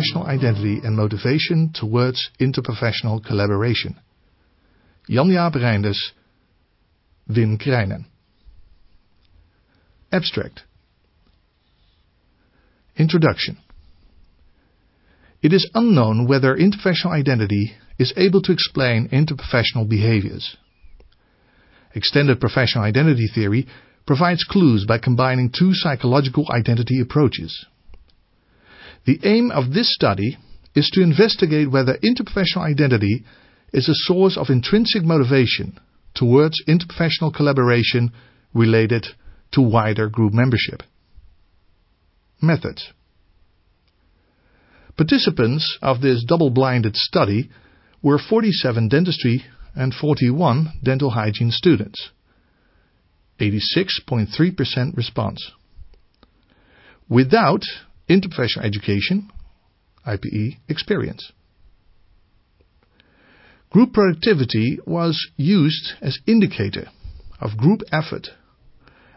interprofessional identity and motivation towards interprofessional collaboration. Jan-Jaap Reinders, Wim Krijnen. Abstract Introduction It is unknown whether interprofessional identity is able to explain interprofessional behaviors. Extended professional identity theory provides clues by combining two psychological identity approaches. The aim of this study is to investigate whether interprofessional identity is a source of intrinsic motivation towards interprofessional collaboration related to wider group membership. Methods Participants of this double-blinded study were 47 dentistry and 41 dental hygiene students. 86.3% response. Without interprofessional education, IPE experience. Group productivity was used as indicator of group effort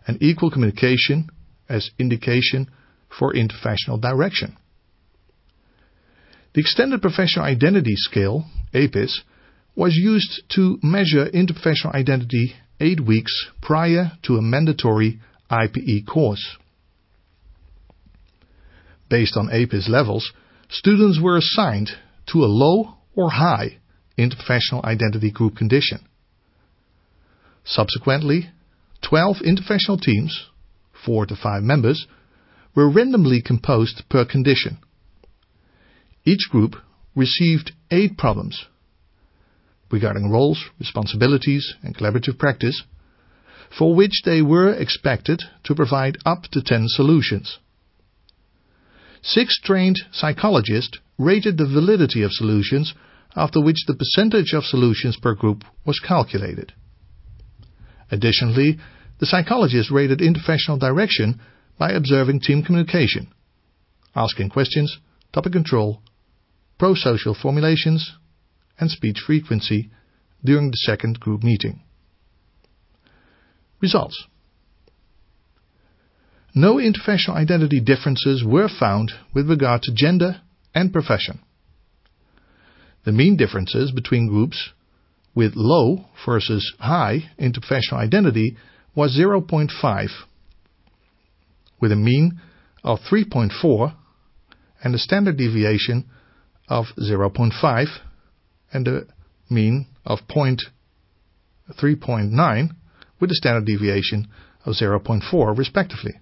and equal communication as indication for interprofessional direction. The Extended Professional Identity Scale, EPIS, was used to measure interprofessional identity eight weeks prior to a mandatory IPE course. Based on EPIS levels, students were assigned to a low or high interprofessional identity group condition. Subsequently, 12 interprofessional teams, 4 to 5 members, were randomly composed per condition. Each group received 8 problems regarding roles, responsibilities and collaborative practice, for which they were expected to provide up to 10 solutions. Six trained psychologists rated the validity of solutions after which the percentage of solutions per group was calculated. Additionally, the psychologists rated interprofessional direction by observing team communication, asking questions, topic control, pro-social formulations, and speech frequency during the second group meeting. Results No interprofessional identity differences were found with regard to gender and profession. The mean differences between groups with low versus high interprofessional identity was 0.5, with a mean of 3.4 and a standard deviation of 0.5 and a mean of 3.9 with a standard deviation of 0.4 respectively,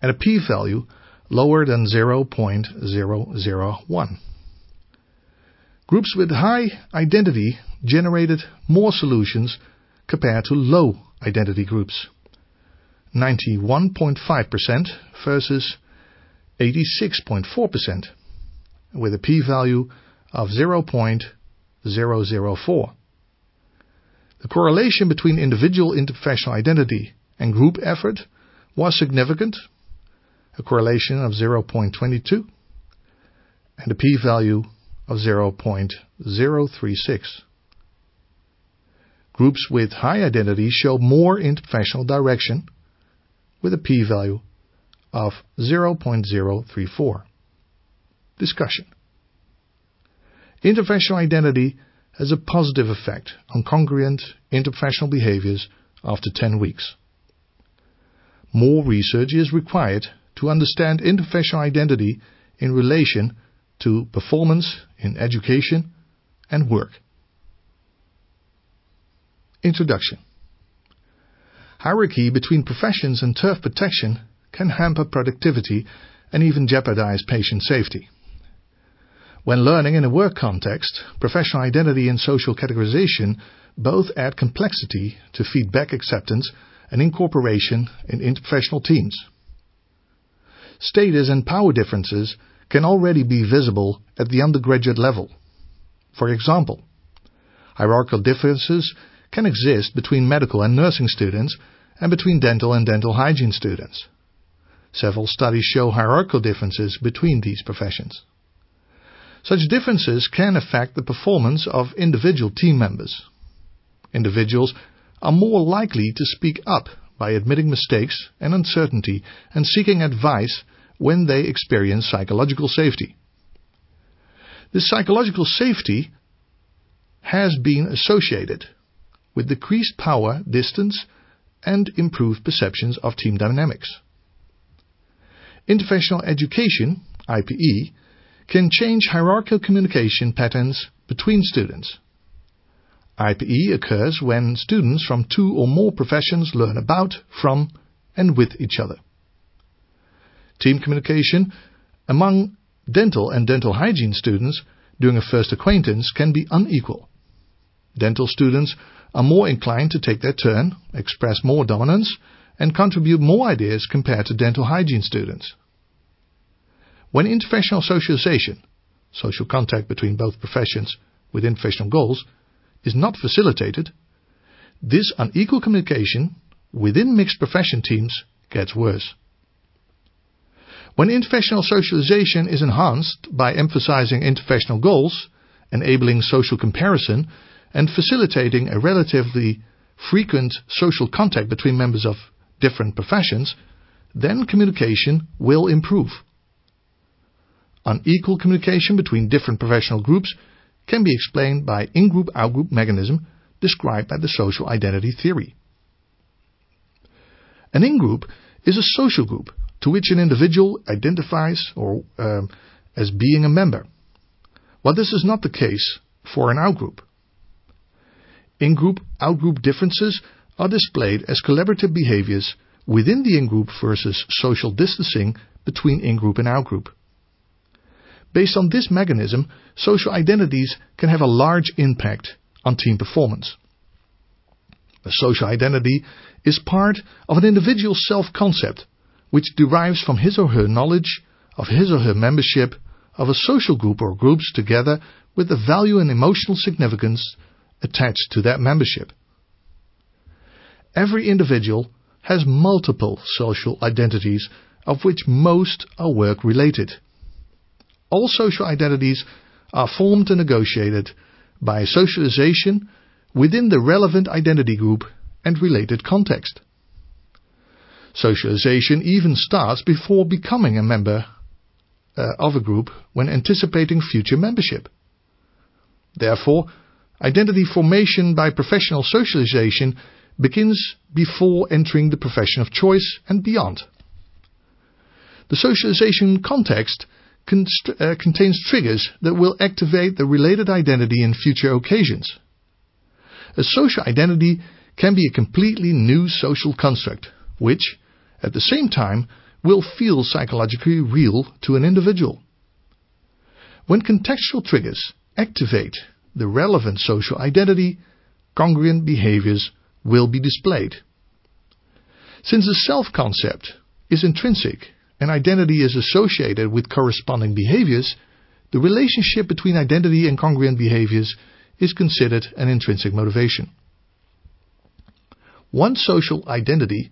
and a p-value lower than 0.001. Groups with high identity generated more solutions compared to low identity groups, 91.5% versus 86.4%, with a p-value of 0.004. The correlation between individual interprofessional identity and group effort was significant, a correlation of 0.22, and a p-value of 0.036. Groups with high identity show more interprofessional direction with a p-value of 0.034. Discussion Interprofessional identity has a positive effect on congruent interprofessional behaviors after 10 weeks. More research is required to understand interprofessional identity in relation to performance in education and work. Introduction Hierarchy between professions and turf protection can hamper productivity and even jeopardize patient safety. When learning in a work context, professional identity and social categorization both add complexity to feedback acceptance and incorporation in interprofessional teams. Status and power differences can already be visible at the undergraduate level. For example, hierarchical differences can exist between medical and nursing students and between dental and dental hygiene students. Several studies show hierarchical differences between these professions. Such differences can affect the performance of individual team members. Individuals are more likely to speak up by admitting mistakes and uncertainty and seeking advice when they experience psychological safety. This psychological safety has been associated with decreased power, distance, and improved perceptions of team dynamics. Interprofessional education, IPE, can change hierarchical communication patterns between students. IPE occurs when students from two or more professions learn about, from, and with each other. Team communication among dental and dental hygiene students during a first acquaintance can be unequal. Dental students are more inclined to take their turn, express more dominance, and contribute more ideas compared to dental hygiene students. When interprofessional socialization, social contact between both professions with interprofessional goals, is not facilitated, this unequal communication within mixed profession teams gets worse. When interprofessional socialization is enhanced by emphasizing interprofessional goals, enabling social comparison, and facilitating a relatively frequent social contact between members of different professions, then communication will improve. Unequal communication between different professional groups can be explained by in-group out-group mechanism described by the social identity theory. An in-group is a social group to which an individual identifies or um, as being a member, while this is not the case for an out-group. In-group, out-group differences are displayed as collaborative behaviors within the in-group versus social distancing between in-group and out-group. Based on this mechanism, social identities can have a large impact on team performance. A social identity is part of an individual's self-concept, which derives from his or her knowledge of his or her membership of a social group or groups together with the value and emotional significance attached to that membership. Every individual has multiple social identities, of which most are work-related. All social identities are formed and negotiated by socialization within the relevant identity group and related context. Socialization even starts before becoming a member uh, of a group when anticipating future membership. Therefore, Identity formation by professional socialization begins before entering the profession of choice and beyond. The socialization context uh, contains triggers that will activate the related identity in future occasions. A social identity can be a completely new social construct, which, at the same time, will feel psychologically real to an individual. When contextual triggers activate the relevant social identity, congruent behaviors will be displayed. Since the self-concept is intrinsic and identity is associated with corresponding behaviors, the relationship between identity and congruent behaviors is considered an intrinsic motivation. One social identity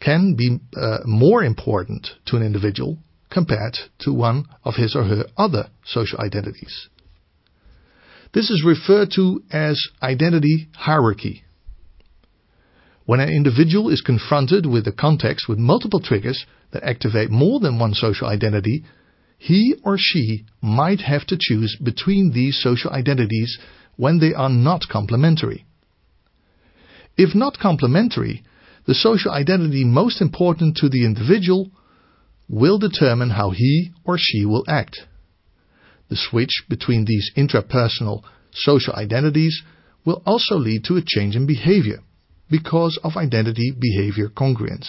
can be uh, more important to an individual compared to one of his or her other social identities. This is referred to as identity hierarchy. When an individual is confronted with a context with multiple triggers that activate more than one social identity, he or she might have to choose between these social identities when they are not complementary. If not complementary, the social identity most important to the individual will determine how he or she will act. The switch between these intrapersonal social identities will also lead to a change in behavior because of identity-behavior congruence.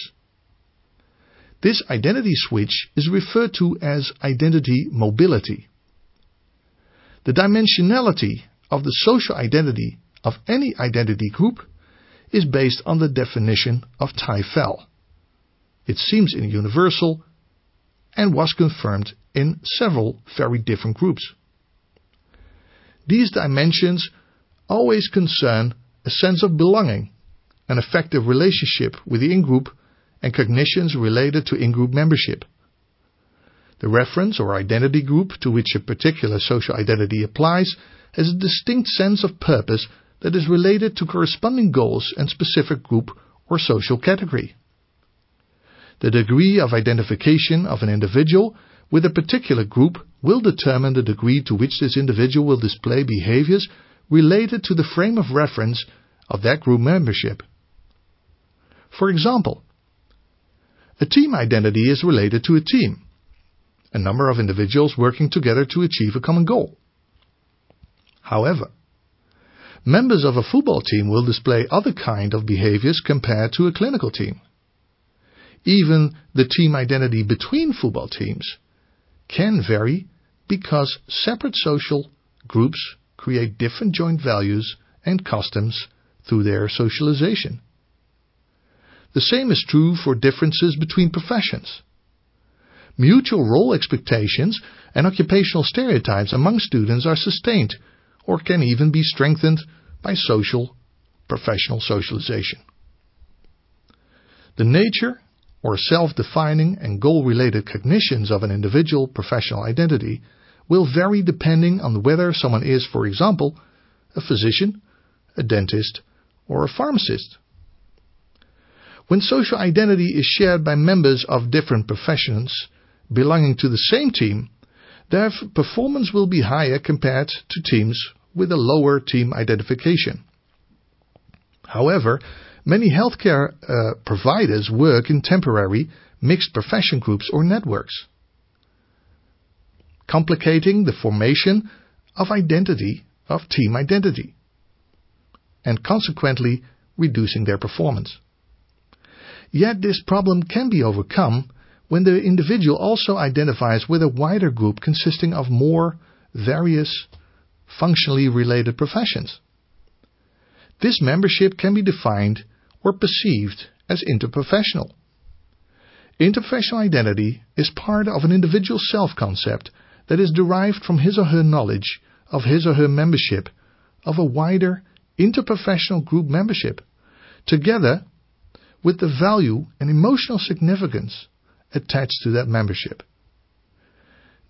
This identity switch is referred to as identity mobility. The dimensionality of the social identity of any identity group is based on the definition of Tajfel. It seems in universal and was confirmed in several very different groups. These dimensions always concern a sense of belonging, an effective relationship with the in-group, and cognitions related to in-group membership. The reference or identity group to which a particular social identity applies has a distinct sense of purpose that is related to corresponding goals and specific group or social category. The degree of identification of an individual with a particular group will determine the degree to which this individual will display behaviors related to the frame of reference of that group membership. For example, a team identity is related to a team, a number of individuals working together to achieve a common goal. However, members of a football team will display other kind of behaviors compared to a clinical team. Even the team identity between football teams can vary because separate social groups create different joint values and customs through their socialization. The same is true for differences between professions. Mutual role expectations and occupational stereotypes among students are sustained or can even be strengthened by social professional socialization. The nature or self-defining and goal-related cognitions of an individual professional identity will vary depending on whether someone is, for example, a physician, a dentist, or a pharmacist. When social identity is shared by members of different professions belonging to the same team, their performance will be higher compared to teams with a lower team identification. However, many healthcare uh, providers work in temporary mixed profession groups or networks, complicating the formation of identity, of team identity, and consequently reducing their performance. Yet this problem can be overcome when the individual also identifies with a wider group consisting of more various functionally related professions. This membership can be defined or perceived as interprofessional. Interprofessional identity is part of an individual self-concept that is derived from his or her knowledge of his or her membership of a wider interprofessional group membership, together with the value and emotional significance attached to that membership.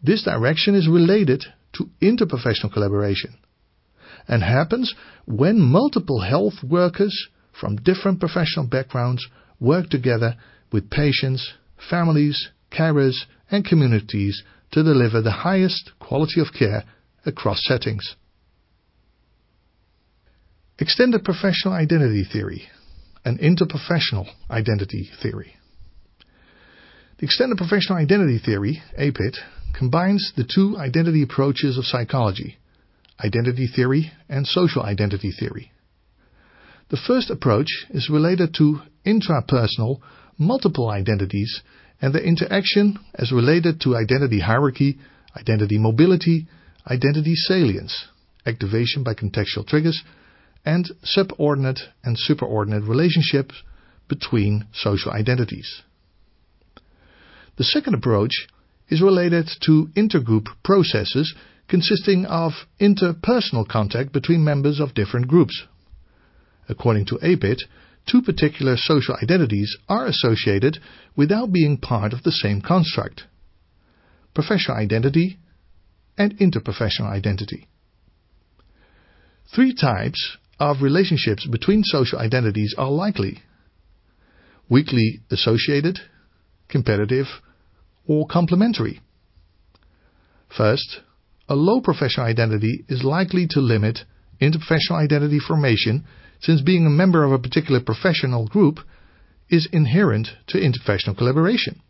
This direction is related to interprofessional collaboration and happens when multiple health workers from different professional backgrounds work together with patients, families, carers, and communities to deliver the highest quality of care across settings. Extended Professional Identity Theory and Interprofessional Identity Theory. The Extended Professional Identity Theory, EPIT, combines the two identity approaches of psychology, identity theory and social identity theory. The first approach is related to intrapersonal multiple identities and their interaction as related to identity hierarchy, identity mobility, identity salience, activation by contextual triggers, and subordinate and superordinate relationships between social identities. The second approach is related to intergroup processes consisting of interpersonal contact between members of different groups. According to EPIT, two particular social identities are associated without being part of the same construct. Professional identity and interprofessional identity. Three types of relationships between social identities are likely. Weakly associated, competitive, or complementary. First, a low professional identity is likely to limit interprofessional identity formation since being a member of a particular professional group is inherent to interprofessional collaboration.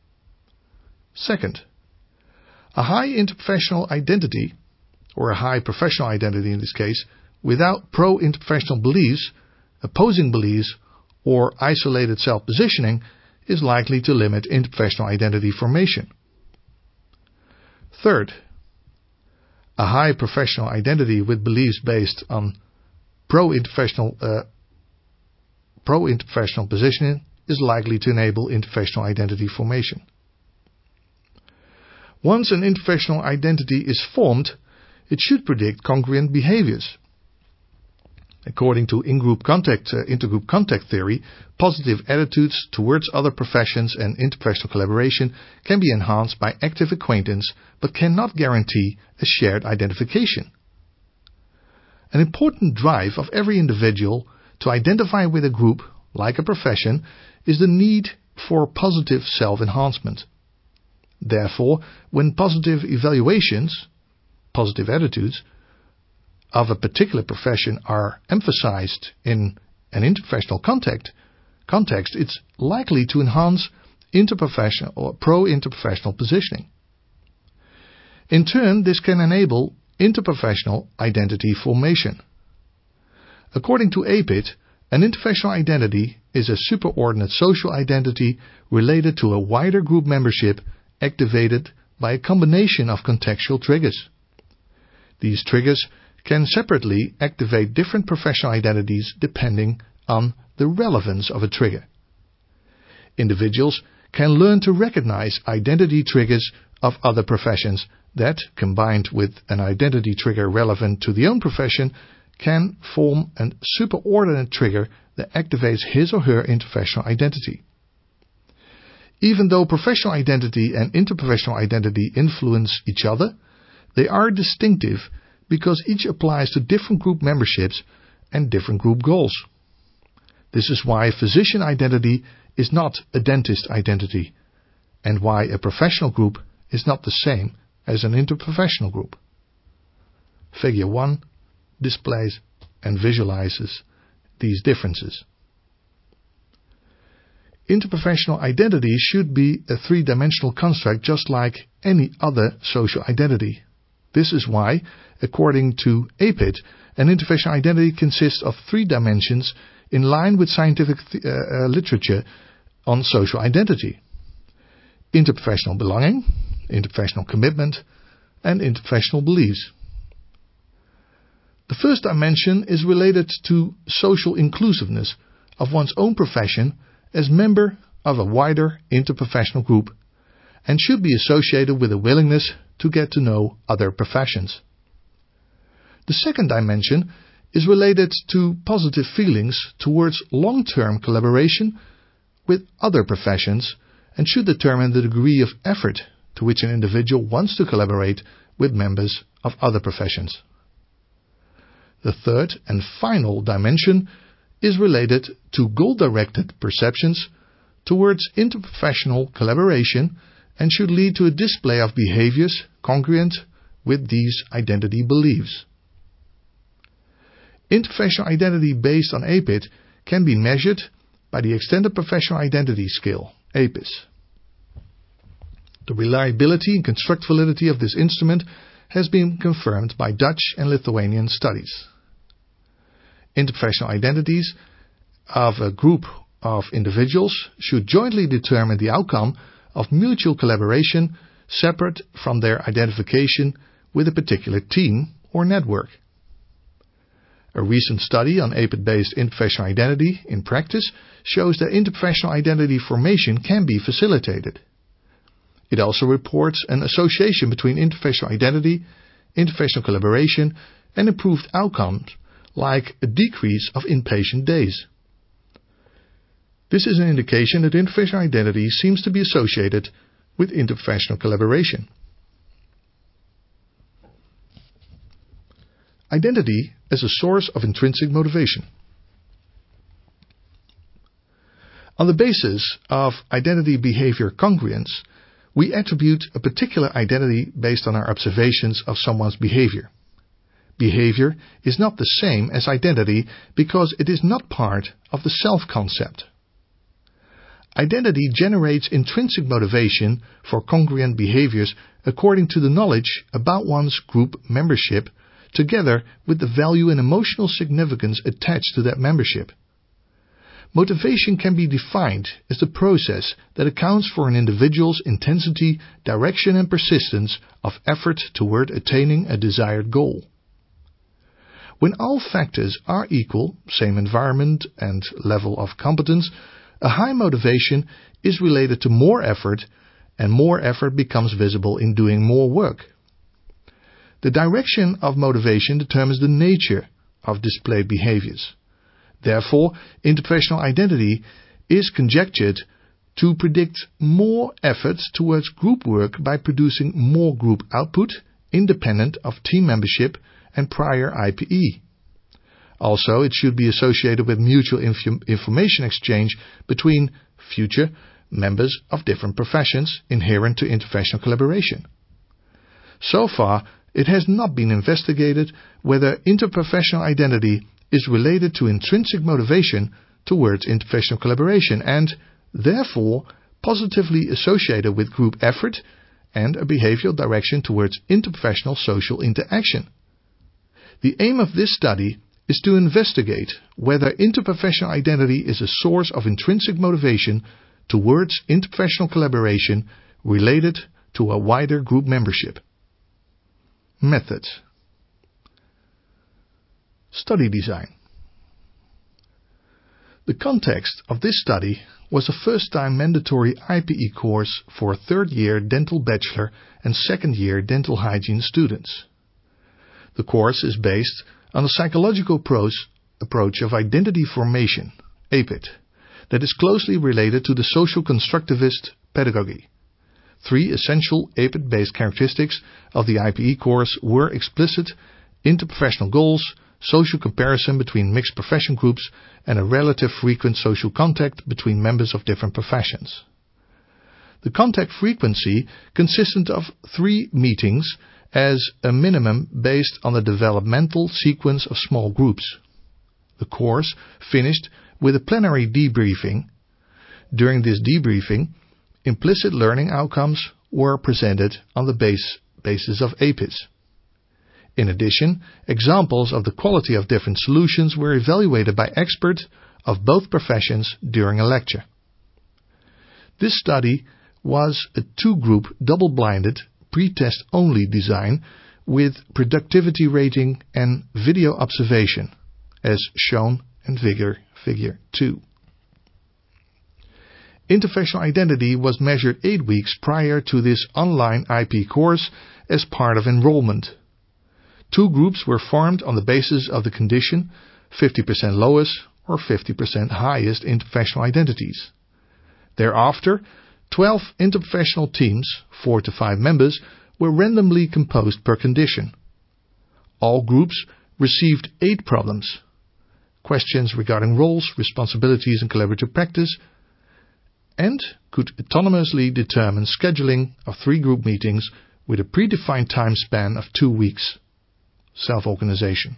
Second, a high interprofessional identity, or a high professional identity in this case, without pro-interprofessional beliefs, opposing beliefs, or isolated self-positioning is likely to limit interprofessional identity formation. Third, a high professional identity with beliefs based on pro-interprofessional uh, pro-interprofessional positioning is likely to enable interprofessional identity formation. Once an interprofessional identity is formed, it should predict congruent behaviors. According to in-group contact, uh, intergroup contact theory, positive attitudes towards other professions and interprofessional collaboration can be enhanced by active acquaintance, but cannot guarantee a shared identification. An important drive of every individual to identify with a group, like a profession, is the need for positive self-enhancement. Therefore, when positive evaluations, positive attitudes, of a particular profession are emphasized in an interprofessional context, context, it's likely to enhance interprofessional or pro-interprofessional positioning. In turn, this can enable interprofessional identity formation. According to EPIT, an interprofessional identity is a superordinate social identity related to a wider group membership activated by a combination of contextual triggers. These triggers can separately activate different professional identities depending on the relevance of a trigger. Individuals can learn to recognize identity triggers of other professions that, combined with an identity trigger relevant to the own profession, can form a superordinate trigger that activates his or her interprofessional identity. Even though professional identity and interprofessional identity influence each other, they are distinctive because each applies to different group memberships and different group goals. This is why a physician identity is not a dentist identity, and why a professional group is not the same as an interprofessional group. Figure 1 displays and visualizes these differences. Interprofessional identity should be a three-dimensional construct just like any other social identity. This is why, according to EPIT, an interprofessional identity consists of three dimensions in line with scientific uh, uh, literature on social identity. Interprofessional belonging, interprofessional commitment, and interprofessional beliefs. The first dimension is related to social inclusiveness of one's own profession as member of a wider interprofessional group and should be associated with a willingness to get to know other professions. The second dimension is related to positive feelings towards long-term collaboration with other professions and should determine the degree of effort to which an individual wants to collaborate with members of other professions. The third and final dimension is related to goal-directed perceptions towards interprofessional collaboration and should lead to a display of behaviors congruent with these identity beliefs. Interprofessional identity based on EPIT can be measured by the Extended Professional Identity Scale, EPIS. The reliability and construct validity of this instrument has been confirmed by Dutch and Lithuanian studies. Interprofessional identities of a group of individuals should jointly determine the outcome of mutual collaboration separate from their identification with a particular team or network. A recent study on EPIT-based interprofessional identity in practice shows that interprofessional identity formation can be facilitated. It also reports an association between interprofessional identity, interprofessional collaboration, and improved outcomes like a decrease of inpatient days. This is an indication that interprofessional identity seems to be associated with interprofessional collaboration. Identity as a source of intrinsic motivation. On the basis of identity behavior congruence, we attribute a particular identity based on our observations of someone's behavior. Behavior is not the same as identity because it is not part of the self-concept. Identity generates intrinsic motivation for congruent behaviors according to the knowledge about one's group membership together with the value and emotional significance attached to that membership. Motivation can be defined as the process that accounts for an individual's intensity, direction and persistence of effort toward attaining a desired goal. When all factors are equal, same environment and level of competence, a high motivation is related to more effort and more effort becomes visible in doing more work. The direction of motivation determines the nature of displayed behaviors. Therefore, interpersonal identity is conjectured to predict more efforts towards group work by producing more group output independent of team membership and prior IPE. Also, it should be associated with mutual inf information exchange between future members of different professions inherent to interprofessional collaboration. So far, it has not been investigated whether interprofessional identity is related to intrinsic motivation towards interprofessional collaboration and, therefore, positively associated with group effort and a behavioral direction towards interprofessional social interaction. The aim of this study is to investigate whether interprofessional identity is a source of intrinsic motivation towards interprofessional collaboration related to a wider group membership. Methods Study design The context of this study was a first-time mandatory IPE course for third-year dental bachelor and second-year dental hygiene students. The course is based on a psychological approach of identity formation, EPIT, that is closely related to the social constructivist pedagogy. Three essential EPIT-based characteristics of the IPE course were explicit interprofessional goals, social comparison between mixed profession groups, and a relative frequent social contact between members of different professions. The contact frequency consisted of three meetings as a minimum based on the developmental sequence of small groups. The course finished with a plenary debriefing. During this debriefing, implicit learning outcomes were presented on the base, basis of EPIS. In addition, examples of the quality of different solutions were evaluated by experts of both professions during a lecture. This study was a two-group double-blinded pre-test only design with productivity rating and video observation, as shown in figure, figure 2. Interprofessional identity was measured eight weeks prior to this online IP course as part of enrollment. Two groups were formed on the basis of the condition 50% lowest or 50% highest interprofessional identities. Thereafter, 12 interprofessional teams, 4 to 5 members, were randomly composed per condition. All groups received 8 problems. Questions regarding roles, responsibilities and collaborative practice and could autonomously determine scheduling of three group meetings with a predefined time span of two weeks. Self-organization.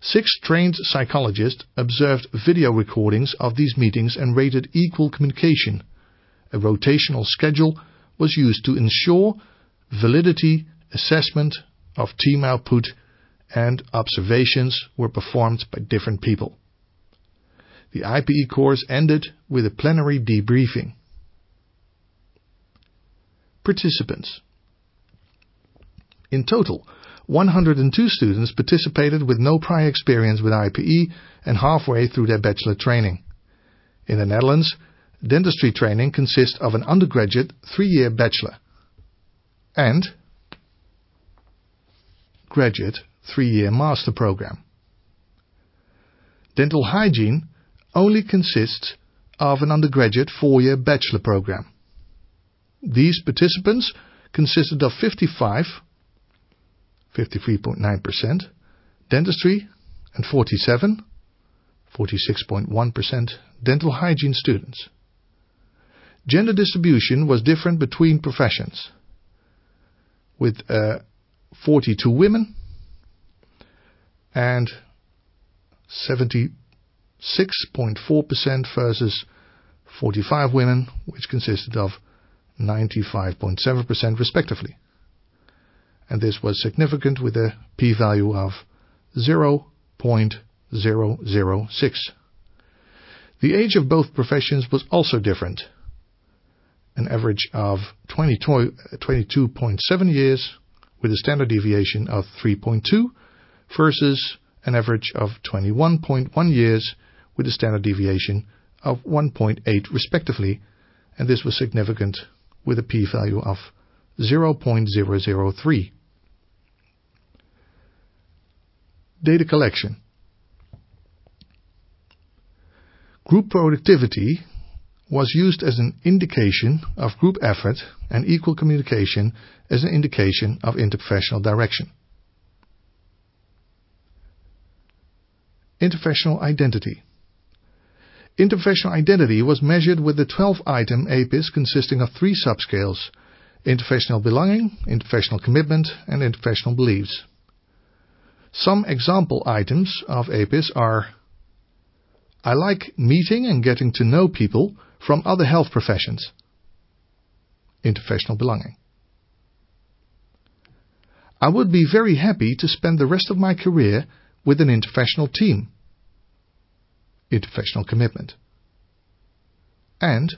Six trained psychologists observed video recordings of these meetings and rated equal communication. A rotational schedule was used to ensure validity assessment of team output and observations were performed by different people. The IPE course ended with a plenary debriefing. Participants In total, 102 students participated with no prior experience with IPE and halfway through their bachelor training. In the Netherlands, dentistry training consists of an undergraduate three-year bachelor and graduate three-year master program. Dental hygiene only consists of an undergraduate four-year bachelor program. These participants consisted of 55 53.9%, dentistry, and 47, 46.1% dental hygiene students. Gender distribution was different between professions, with uh, 42 women and 76.4% versus 45 women, which consisted of 95.7% respectively and this was significant with a p-value of 0.006. The age of both professions was also different, an average of 22.7 years with a standard deviation of 3.2 versus an average of 21.1 years with a standard deviation of 1.8 respectively, and this was significant with a p-value of 0.003. Data collection. Group productivity was used as an indication of group effort and equal communication as an indication of interprofessional direction. Interprofessional identity. Interprofessional identity was measured with the 12-item EPIS consisting of three subscales, interprofessional belonging, interprofessional commitment, and interprofessional beliefs. Some example items of EPIS are I like meeting and getting to know people from other health professions. Interprofessional belonging. I would be very happy to spend the rest of my career with an interprofessional team. Interprofessional commitment. And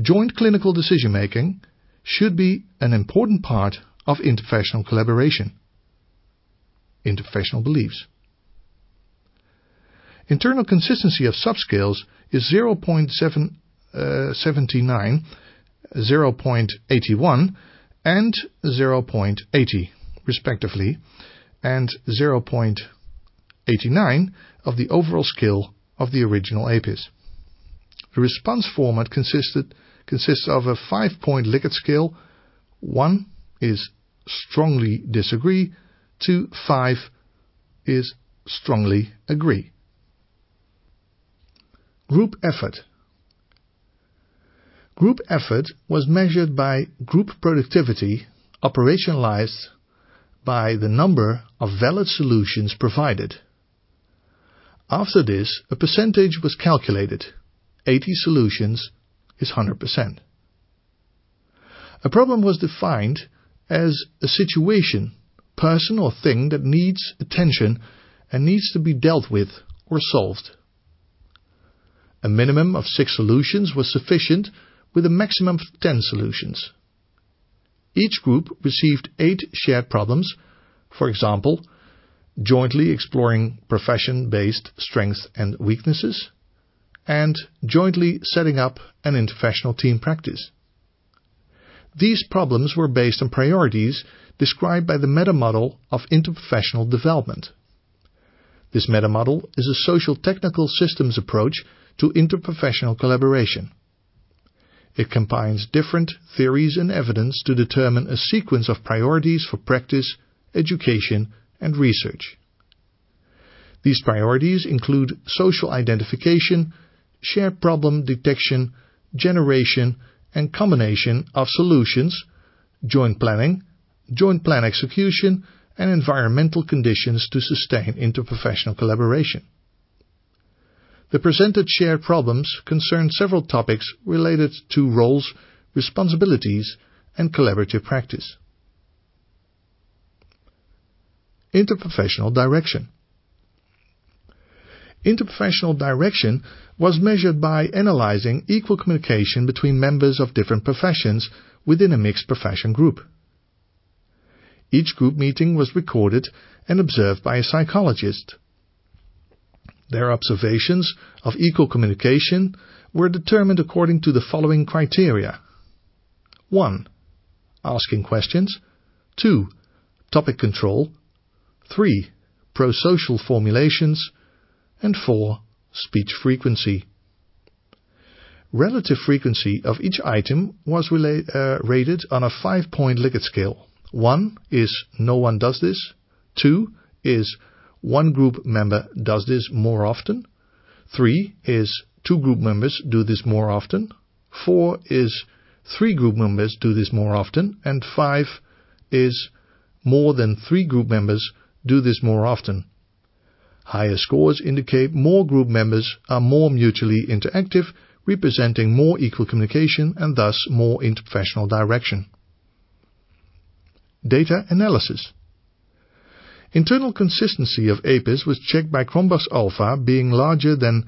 joint clinical decision making should be an important part of interprofessional collaboration. Interprofessional beliefs. Internal consistency of subscales is 0.79, uh, 0.81 and 0.80 respectively, and 0.89 of the overall scale of the original EPIS. The response format consisted, consists of a five-point Likert scale. One is strongly disagree, to five is strongly agree. Group effort. Group effort was measured by group productivity operationalized by the number of valid solutions provided. After this, a percentage was calculated. 80 solutions is 100%. A problem was defined as a situation, person or thing that needs attention and needs to be dealt with or solved. A minimum of six solutions was sufficient with a maximum of 10 solutions. Each group received eight shared problems, for example, jointly exploring profession-based strengths and weaknesses, and jointly setting up an interprofessional team practice. These problems were based on priorities described by the meta-model of interprofessional development. This meta-model is a social technical systems approach to interprofessional collaboration. It combines different theories and evidence to determine a sequence of priorities for practice, education, and research. These priorities include social identification, shared problem detection, generation, and combination of solutions, joint planning, joint plan execution, and environmental conditions to sustain interprofessional collaboration. The presented shared problems concern several topics related to roles, responsibilities, and collaborative practice. Interprofessional direction. Interprofessional direction was measured by analyzing equal communication between members of different professions within a mixed profession group. Each group meeting was recorded and observed by a psychologist. Their observations of equal communication were determined according to the following criteria. 1. Asking questions. 2. Topic control. 3. Prosocial formulations. And 4. Speech frequency. Relative frequency of each item was uh, rated on a five-point Likert scale. 1 is no one does this. 2 is one group member does this more often. Three is two group members do this more often. Four is three group members do this more often. And five is more than three group members do this more often. Higher scores indicate more group members are more mutually interactive, representing more equal communication and thus more interprofessional direction. Data analysis. Internal consistency of EPIS was checked by Cronbach's alpha being larger than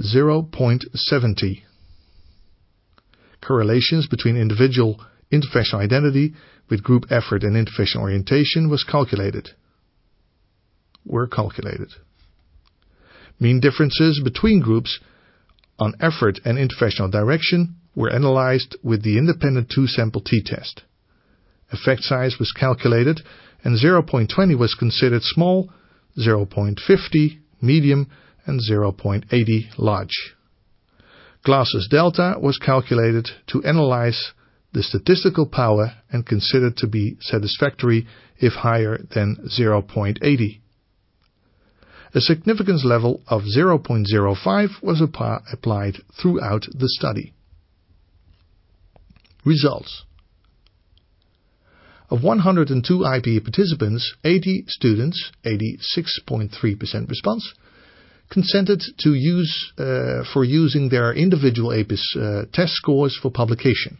0.70. Correlations between individual interprofessional identity with group effort and interprofessional orientation was calculated. Were calculated. Mean differences between groups on effort and interprofessional direction were analyzed with the independent two-sample t-test. Effect size was calculated and 0.20 was considered small, 0.50 medium, and 0.80 large. Glass's delta was calculated to analyze the statistical power and considered to be satisfactory if higher than 0.80. A significance level of 0.05 was applied throughout the study. Results Of 102 IPE participants, 80 students, 86.3% response, consented to use uh, for using their individual EPIS uh, test scores for publication.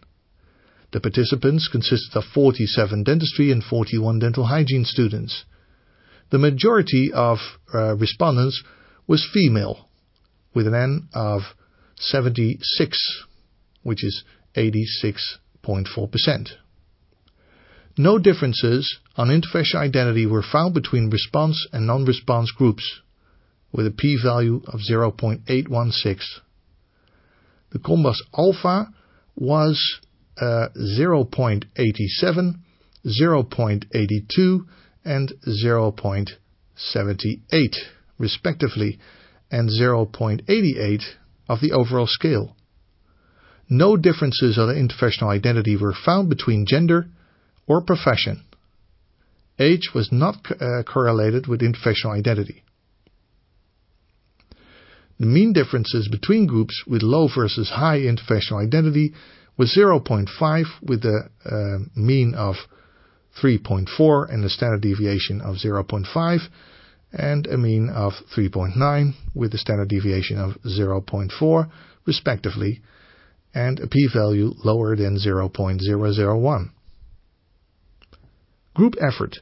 The participants consisted of 47 dentistry and 41 dental hygiene students. The majority of uh, respondents was female, with an N of 76, which is 86.4%. No differences on interfacial identity were found between response and non-response groups, with a p-value of 0.816. The Cronbach's alpha was uh, 0.87, 0.82, and 0.78 respectively, and 0.88 of the overall scale. No differences on interprofessional identity were found between gender or profession. Age was not uh, correlated with interprofessional identity. The mean differences between groups with low versus high interprofessional identity was 0.5 with a uh, mean of 3.4 and a standard deviation of 0.5 and a mean of 3.9 with a standard deviation of 0.4 respectively and a p-value lower than 0.001. Group effort.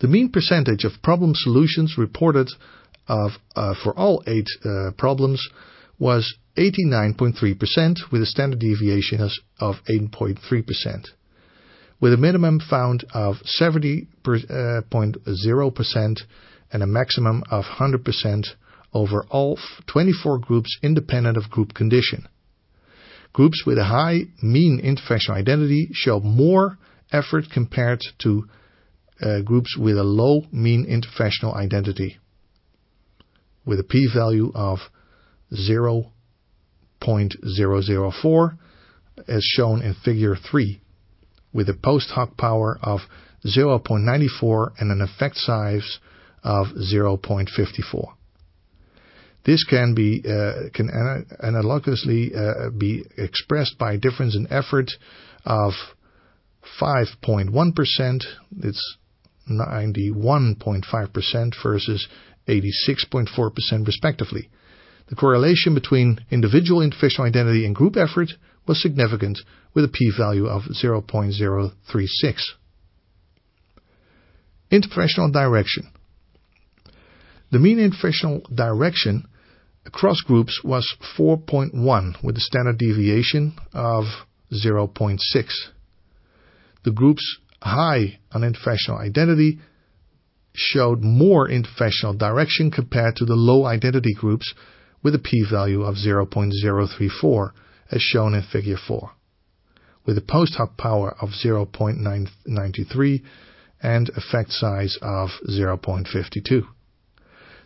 The mean percentage of problem solutions reported of, uh, for all eight uh, problems was 89.3% with a standard deviation of 8.3% with a minimum found of 70.0% and a maximum of 100% over all 24 groups independent of group condition. Groups with a high mean interprofessional identity show more effort compared to uh, groups with a low mean interprofessional identity, with a p-value of 0.004 as shown in figure 3 with a post hoc power of 0.94 and an effect size of 0.54. This can be uh, can analogously uh, be expressed by a difference in effort of 5.1%. It's 91.5% versus 86.4% respectively. The correlation between individual interprofessional identity and group effort was significant with a p-value of 0.036. Interprofessional direction. The mean interprofessional direction across groups was 4.1 with a standard deviation of 0.6. The groups high on interprofessional identity showed more interprofessional direction compared to the low identity groups with a p-value of 0.034 as shown in figure 4, with a post hoc power of 0.993 and effect size of 0.52.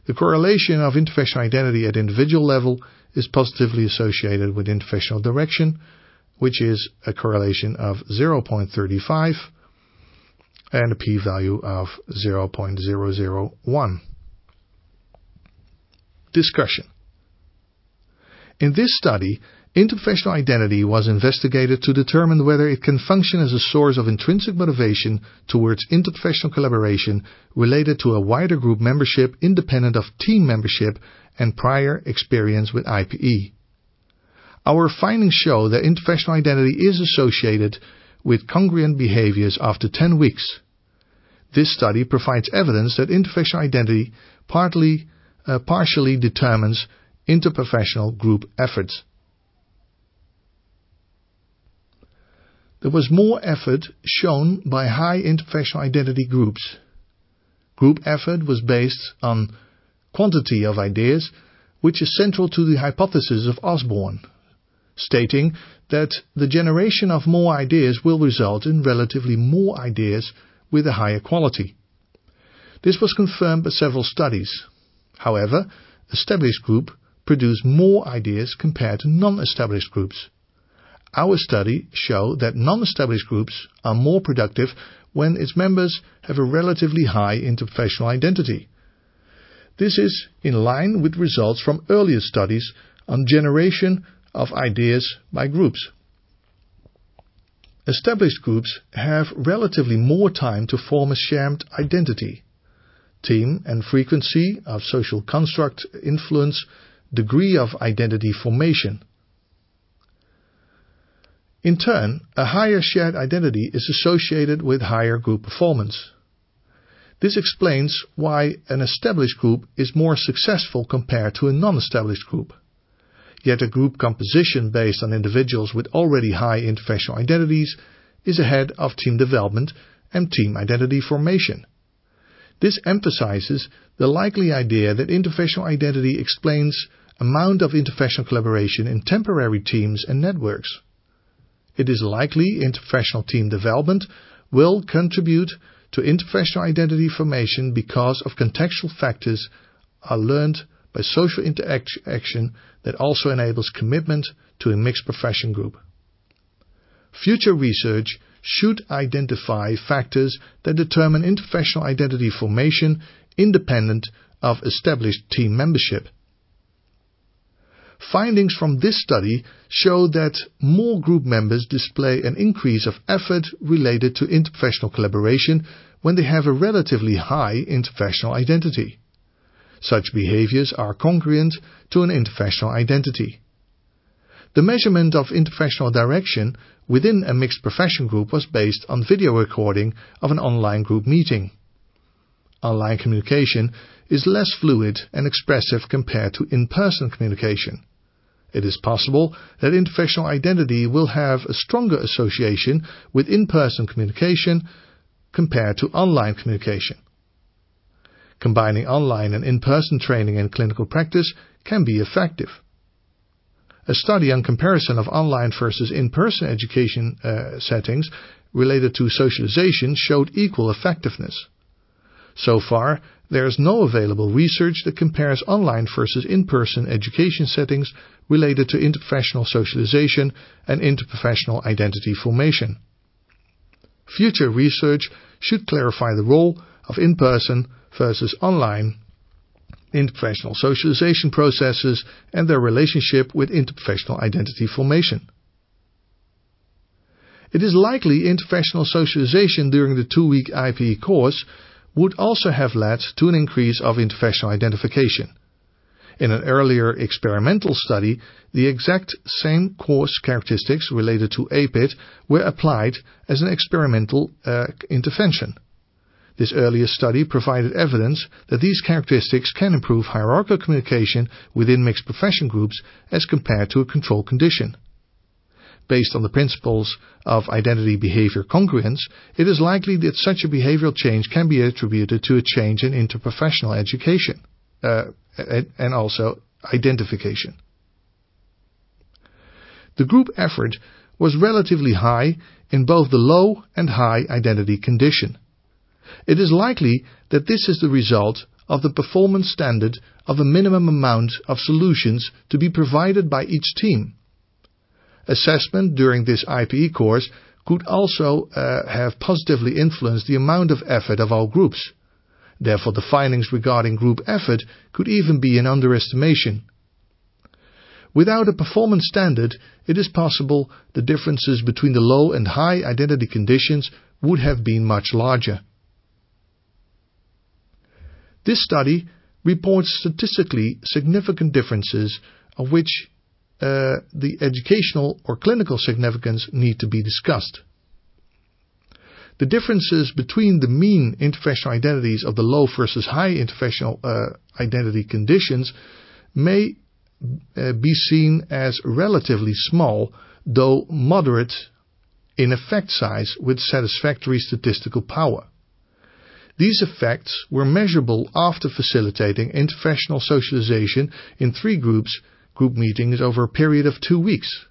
The correlation of interprofessional identity at individual level is positively associated with interprofessional direction, which is a correlation of 0.35 and a p-value of 0.001. Discussion. In this study, Interprofessional identity was investigated to determine whether it can function as a source of intrinsic motivation towards interprofessional collaboration related to a wider group membership independent of team membership and prior experience with IPE. Our findings show that interprofessional identity is associated with congruent behaviors after 10 weeks. This study provides evidence that interprofessional identity partly, uh, partially determines interprofessional group efforts. There was more effort shown by high interprofessional identity groups. Group effort was based on quantity of ideas, which is central to the hypothesis of Osborn, stating that the generation of more ideas will result in relatively more ideas with a higher quality. This was confirmed by several studies. However, established group produce more ideas compared to non-established groups. Our study show that non-established groups are more productive when its members have a relatively high interprofessional identity, This is in line with results from earlier studies on generation of ideas by groups. Established groups have relatively more time to form a shared identity. Team and frequency of social construct influence degree of identity formation. In turn, a higher shared identity is associated with higher group performance. This explains why an established group is more successful compared to a non-established group. Yet a group composition based on individuals with already high interprofessional identities is ahead of team development and team identity formation. This emphasizes the likely idea that interprofessional identity explains amount of interprofessional collaboration in temporary teams and networks. It is likely interprofessional team development will contribute to interprofessional identity formation because of contextual factors are learned by social interaction that also enables commitment to a mixed profession group. Future research should identify factors that determine interprofessional identity formation independent of established team membership. Findings from this study show that more group members display an increase of effort related to interprofessional collaboration when they have a relatively high interprofessional identity. Such behaviors are congruent to an interprofessional identity. The measurement of interprofessional direction within a mixed profession group was based on video recording of an online group meeting. Online communication is less fluid and expressive compared to in-person communication. It is possible that interprofessional identity will have a stronger association with in-person communication compared to online communication. Combining online and in-person training and clinical practice can be effective. A study on comparison of online versus in-person education uh, settings related to socialization showed equal effectiveness. So far, there is no available research that compares online versus in-person education settings related to interprofessional socialization and interprofessional identity formation. Future research should clarify the role of in-person versus online interprofessional socialization processes and their relationship with interprofessional identity formation. It is likely interprofessional socialization during the two-week IPE course would also have led to an increase of interprofessional identification. In an earlier experimental study, the exact same course characteristics related to EPIT were applied as an experimental uh, intervention. This earlier study provided evidence that these characteristics can improve hierarchical communication within mixed profession groups as compared to a control condition. Based on the principles of identity behavior congruence, it is likely that such a behavioral change can be attributed to a change in interprofessional education uh, and also identification. The group effort was relatively high in both the low and high identity condition. It is likely that this is the result of the performance standard of a minimum amount of solutions to be provided by each team. Assessment during this IPE course could also uh, have positively influenced the amount of effort of all groups. Therefore, the findings regarding group effort could even be an underestimation. Without a performance standard, it is possible the differences between the low and high identity conditions would have been much larger. This study reports statistically significant differences of which uh, the educational or clinical significance need to be discussed. The differences between the mean interprofessional identities of the low versus high interprofessional uh, identity conditions may uh, be seen as relatively small, though moderate in effect size with satisfactory statistical power. These effects were measurable after facilitating interprofessional socialization in three groups group meetings over a period of two weeks.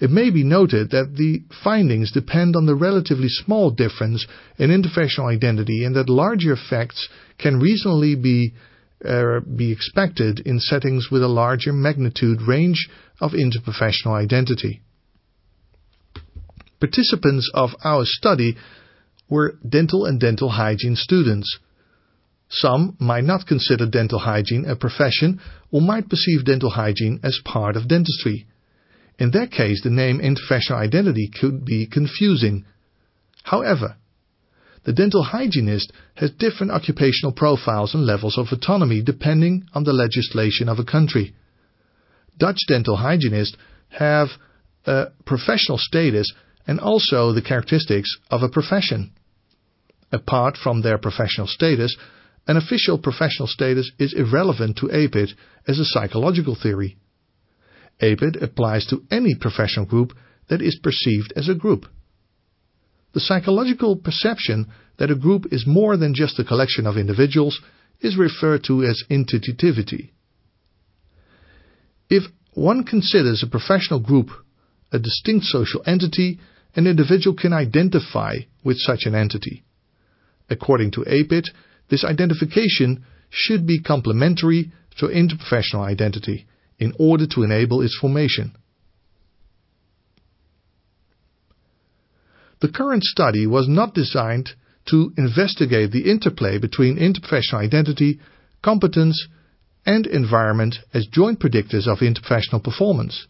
It may be noted that the findings depend on the relatively small difference in interprofessional identity and that larger effects can reasonably be, uh, be expected in settings with a larger magnitude range of interprofessional identity. Participants of our study were dental and dental hygiene students. Some might not consider dental hygiene a profession or might perceive dental hygiene as part of dentistry. In that case, the name interprofessional identity could be confusing. However, the dental hygienist has different occupational profiles and levels of autonomy depending on the legislation of a country. Dutch dental hygienists have a professional status and also the characteristics of a profession. Apart from their professional status, an official professional status is irrelevant to EPIT as a psychological theory. EPIT applies to any professional group that is perceived as a group. The psychological perception that a group is more than just a collection of individuals is referred to as entitativity. If one considers a professional group a distinct social entity, an individual can identify with such an entity. According to EPIT, this identification should be complementary to interprofessional identity in order to enable its formation. The current study was not designed to investigate the interplay between interprofessional identity, competence, and environment as joint predictors of interprofessional performance.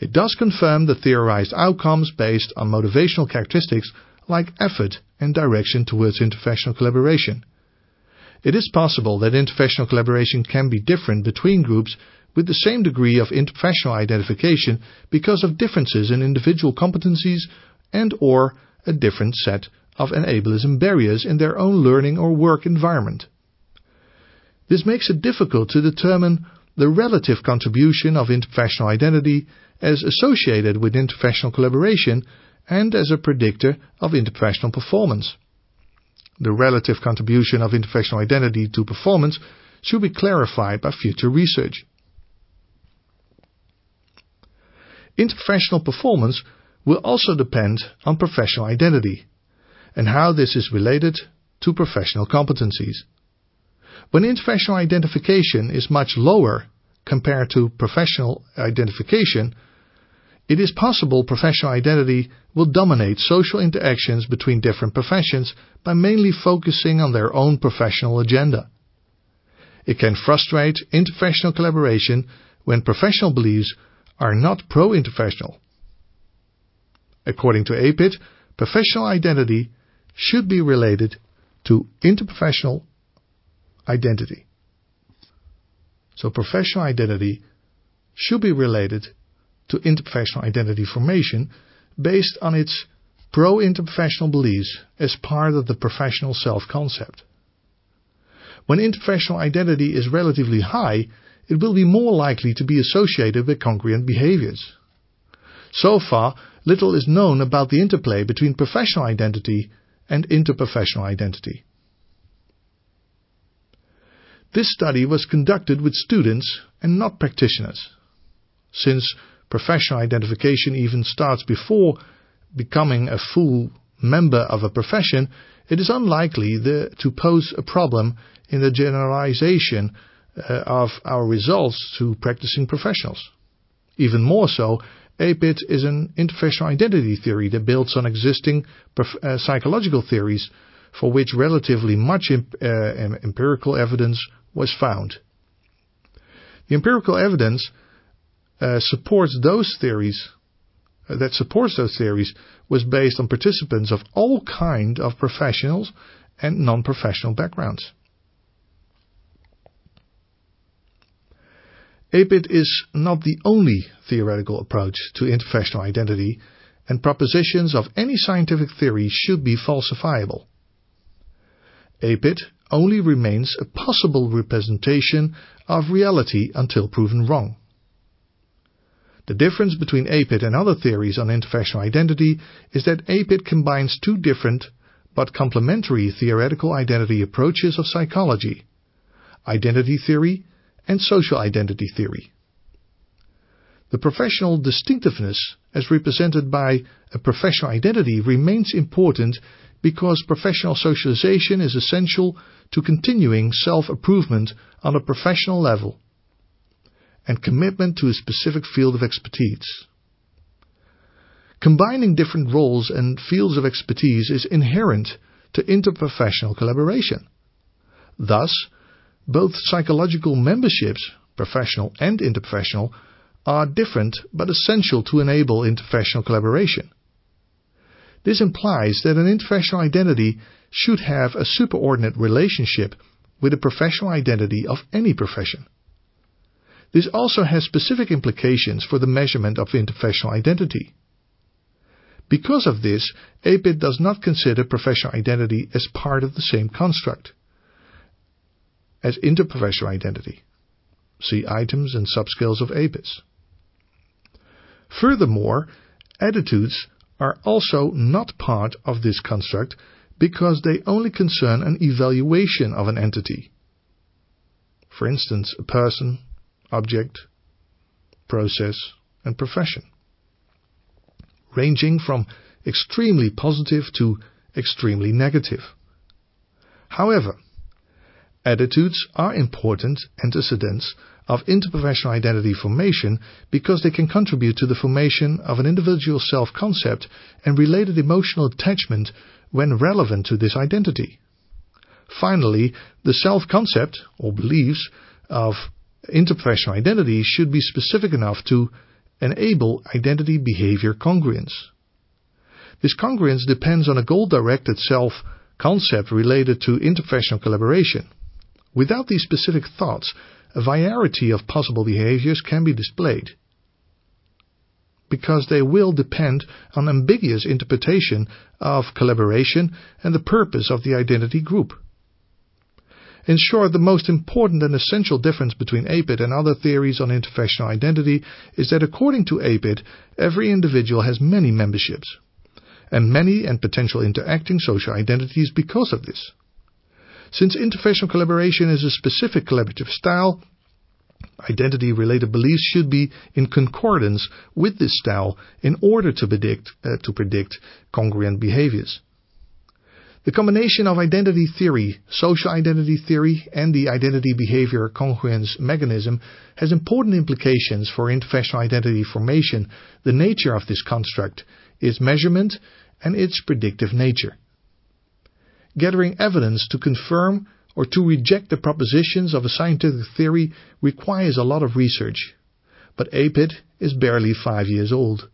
It does confirm the theorized outcomes based on motivational characteristics like effort and direction towards interprofessional collaboration. It is possible that interprofessional collaboration can be different between groups with the same degree of interprofessional identification because of differences in individual competencies and or a different set of enablers and barriers in their own learning or work environment. This makes it difficult to determine the relative contribution of interprofessional identity as associated with interprofessional collaboration and as a predictor of interprofessional performance. The relative contribution of interprofessional identity to performance should be clarified by future research. Interprofessional performance will also depend on professional identity and how this is related to professional competencies. When interprofessional identification is much lower compared to professional identification, it is possible professional identity will dominate social interactions between different professions by mainly focusing on their own professional agenda. It can frustrate interprofessional collaboration when professional beliefs are not pro-interprofessional. According to EPIT, professional identity should be related to interprofessional identity. So professional identity should be related to interprofessional identity formation based on its pro-interprofessional beliefs as part of the professional self-concept. When interprofessional identity is relatively high, it will be more likely to be associated with congruent behaviors. So far, little is known about the interplay between professional identity and interprofessional identity. This study was conducted with students and not practitioners. Since professional identification even starts before becoming a full member of a profession, it is unlikely the, to pose a problem in the generalization uh, of our results to practicing professionals. Even more so, EPIT is an interprofessional identity theory that builds on existing uh, psychological theories for which relatively much imp uh, empirical evidence was found. The empirical evidence uh, supports those theories uh, that supports those theories was based on participants of all kind of professionals and non-professional backgrounds. EPIT is not the only theoretical approach to interprofessional identity, and propositions of any scientific theory should be falsifiable. EPIT only remains a possible representation of reality until proven wrong. The difference between EPIT and other theories on interprofessional identity is that EPIT combines two different but complementary theoretical identity approaches of psychology, identity theory and social identity theory. The professional distinctiveness as represented by a professional identity remains important because professional socialization is essential to continuing self-improvement on a professional level and commitment to a specific field of expertise. Combining different roles and fields of expertise is inherent to interprofessional collaboration. Thus, both psychological memberships, professional and interprofessional, are different but essential to enable interprofessional collaboration. This implies that an interprofessional identity should have a superordinate relationship with the professional identity of any profession. This also has specific implications for the measurement of interprofessional identity. Because of this, EPIT does not consider professional identity as part of the same construct as interprofessional identity. See items and subscales of EPIS. Furthermore, attitudes are also not part of this construct because they only concern an evaluation of an entity. For instance, a person, object, process, and profession, ranging from extremely positive to extremely negative. However, attitudes are important antecedents of interprofessional identity formation because they can contribute to the formation of an individual self-concept and related emotional attachment when relevant to this identity. Finally, the self-concept or beliefs of interprofessional identity should be specific enough to enable identity behavior congruence. This congruence depends on a goal-directed self-concept related to interprofessional collaboration. Without these specific thoughts, a variety of possible behaviors can be displayed because they will depend on ambiguous interpretation of collaboration and the purpose of the identity group. In short, the most important and essential difference between EPIT and other theories on interprofessional identity is that according to EPIT, every individual has many memberships, and many and potential interacting social identities because of this. Since interprofessional collaboration is a specific collaborative style, identity-related beliefs should be in concordance with this style in order to predict, uh, to predict congruent behaviors. The combination of identity theory, social identity theory, and the identity behavior congruence mechanism has important implications for interprofessional identity formation, the nature of this construct, its measurement, and its predictive nature. Gathering evidence to confirm or to reject the propositions of a scientific theory requires a lot of research, but EPIT is barely five years old.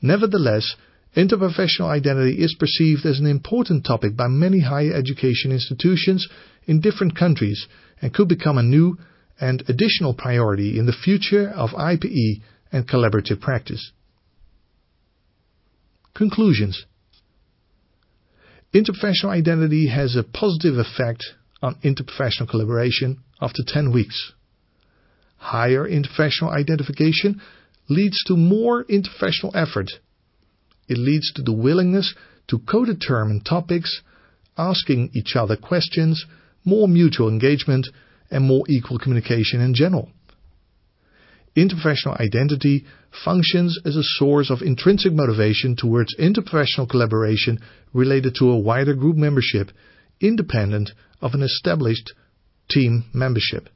Nevertheless, interprofessional identity is perceived as an important topic by many higher education institutions in different countries and could become a new and additional priority in the future of IPE and collaborative practice. Conclusions Interprofessional identity has a positive effect on interprofessional collaboration after 10 weeks. Higher interprofessional identification leads to more interprofessional effort. It leads to the willingness to co-determine topics, asking each other questions, more mutual engagement, and more equal communication in general. Interprofessional identity functions as a source of intrinsic motivation towards interprofessional collaboration related to a wider group membership independent of an established team membership.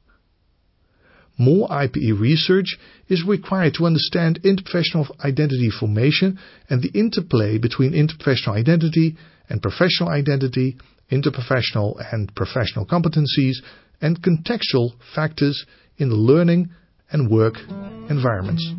More IPE research is required to understand interprofessional identity formation and the interplay between interprofessional identity and professional identity, interprofessional and professional competencies, and contextual factors in the learning and work environments.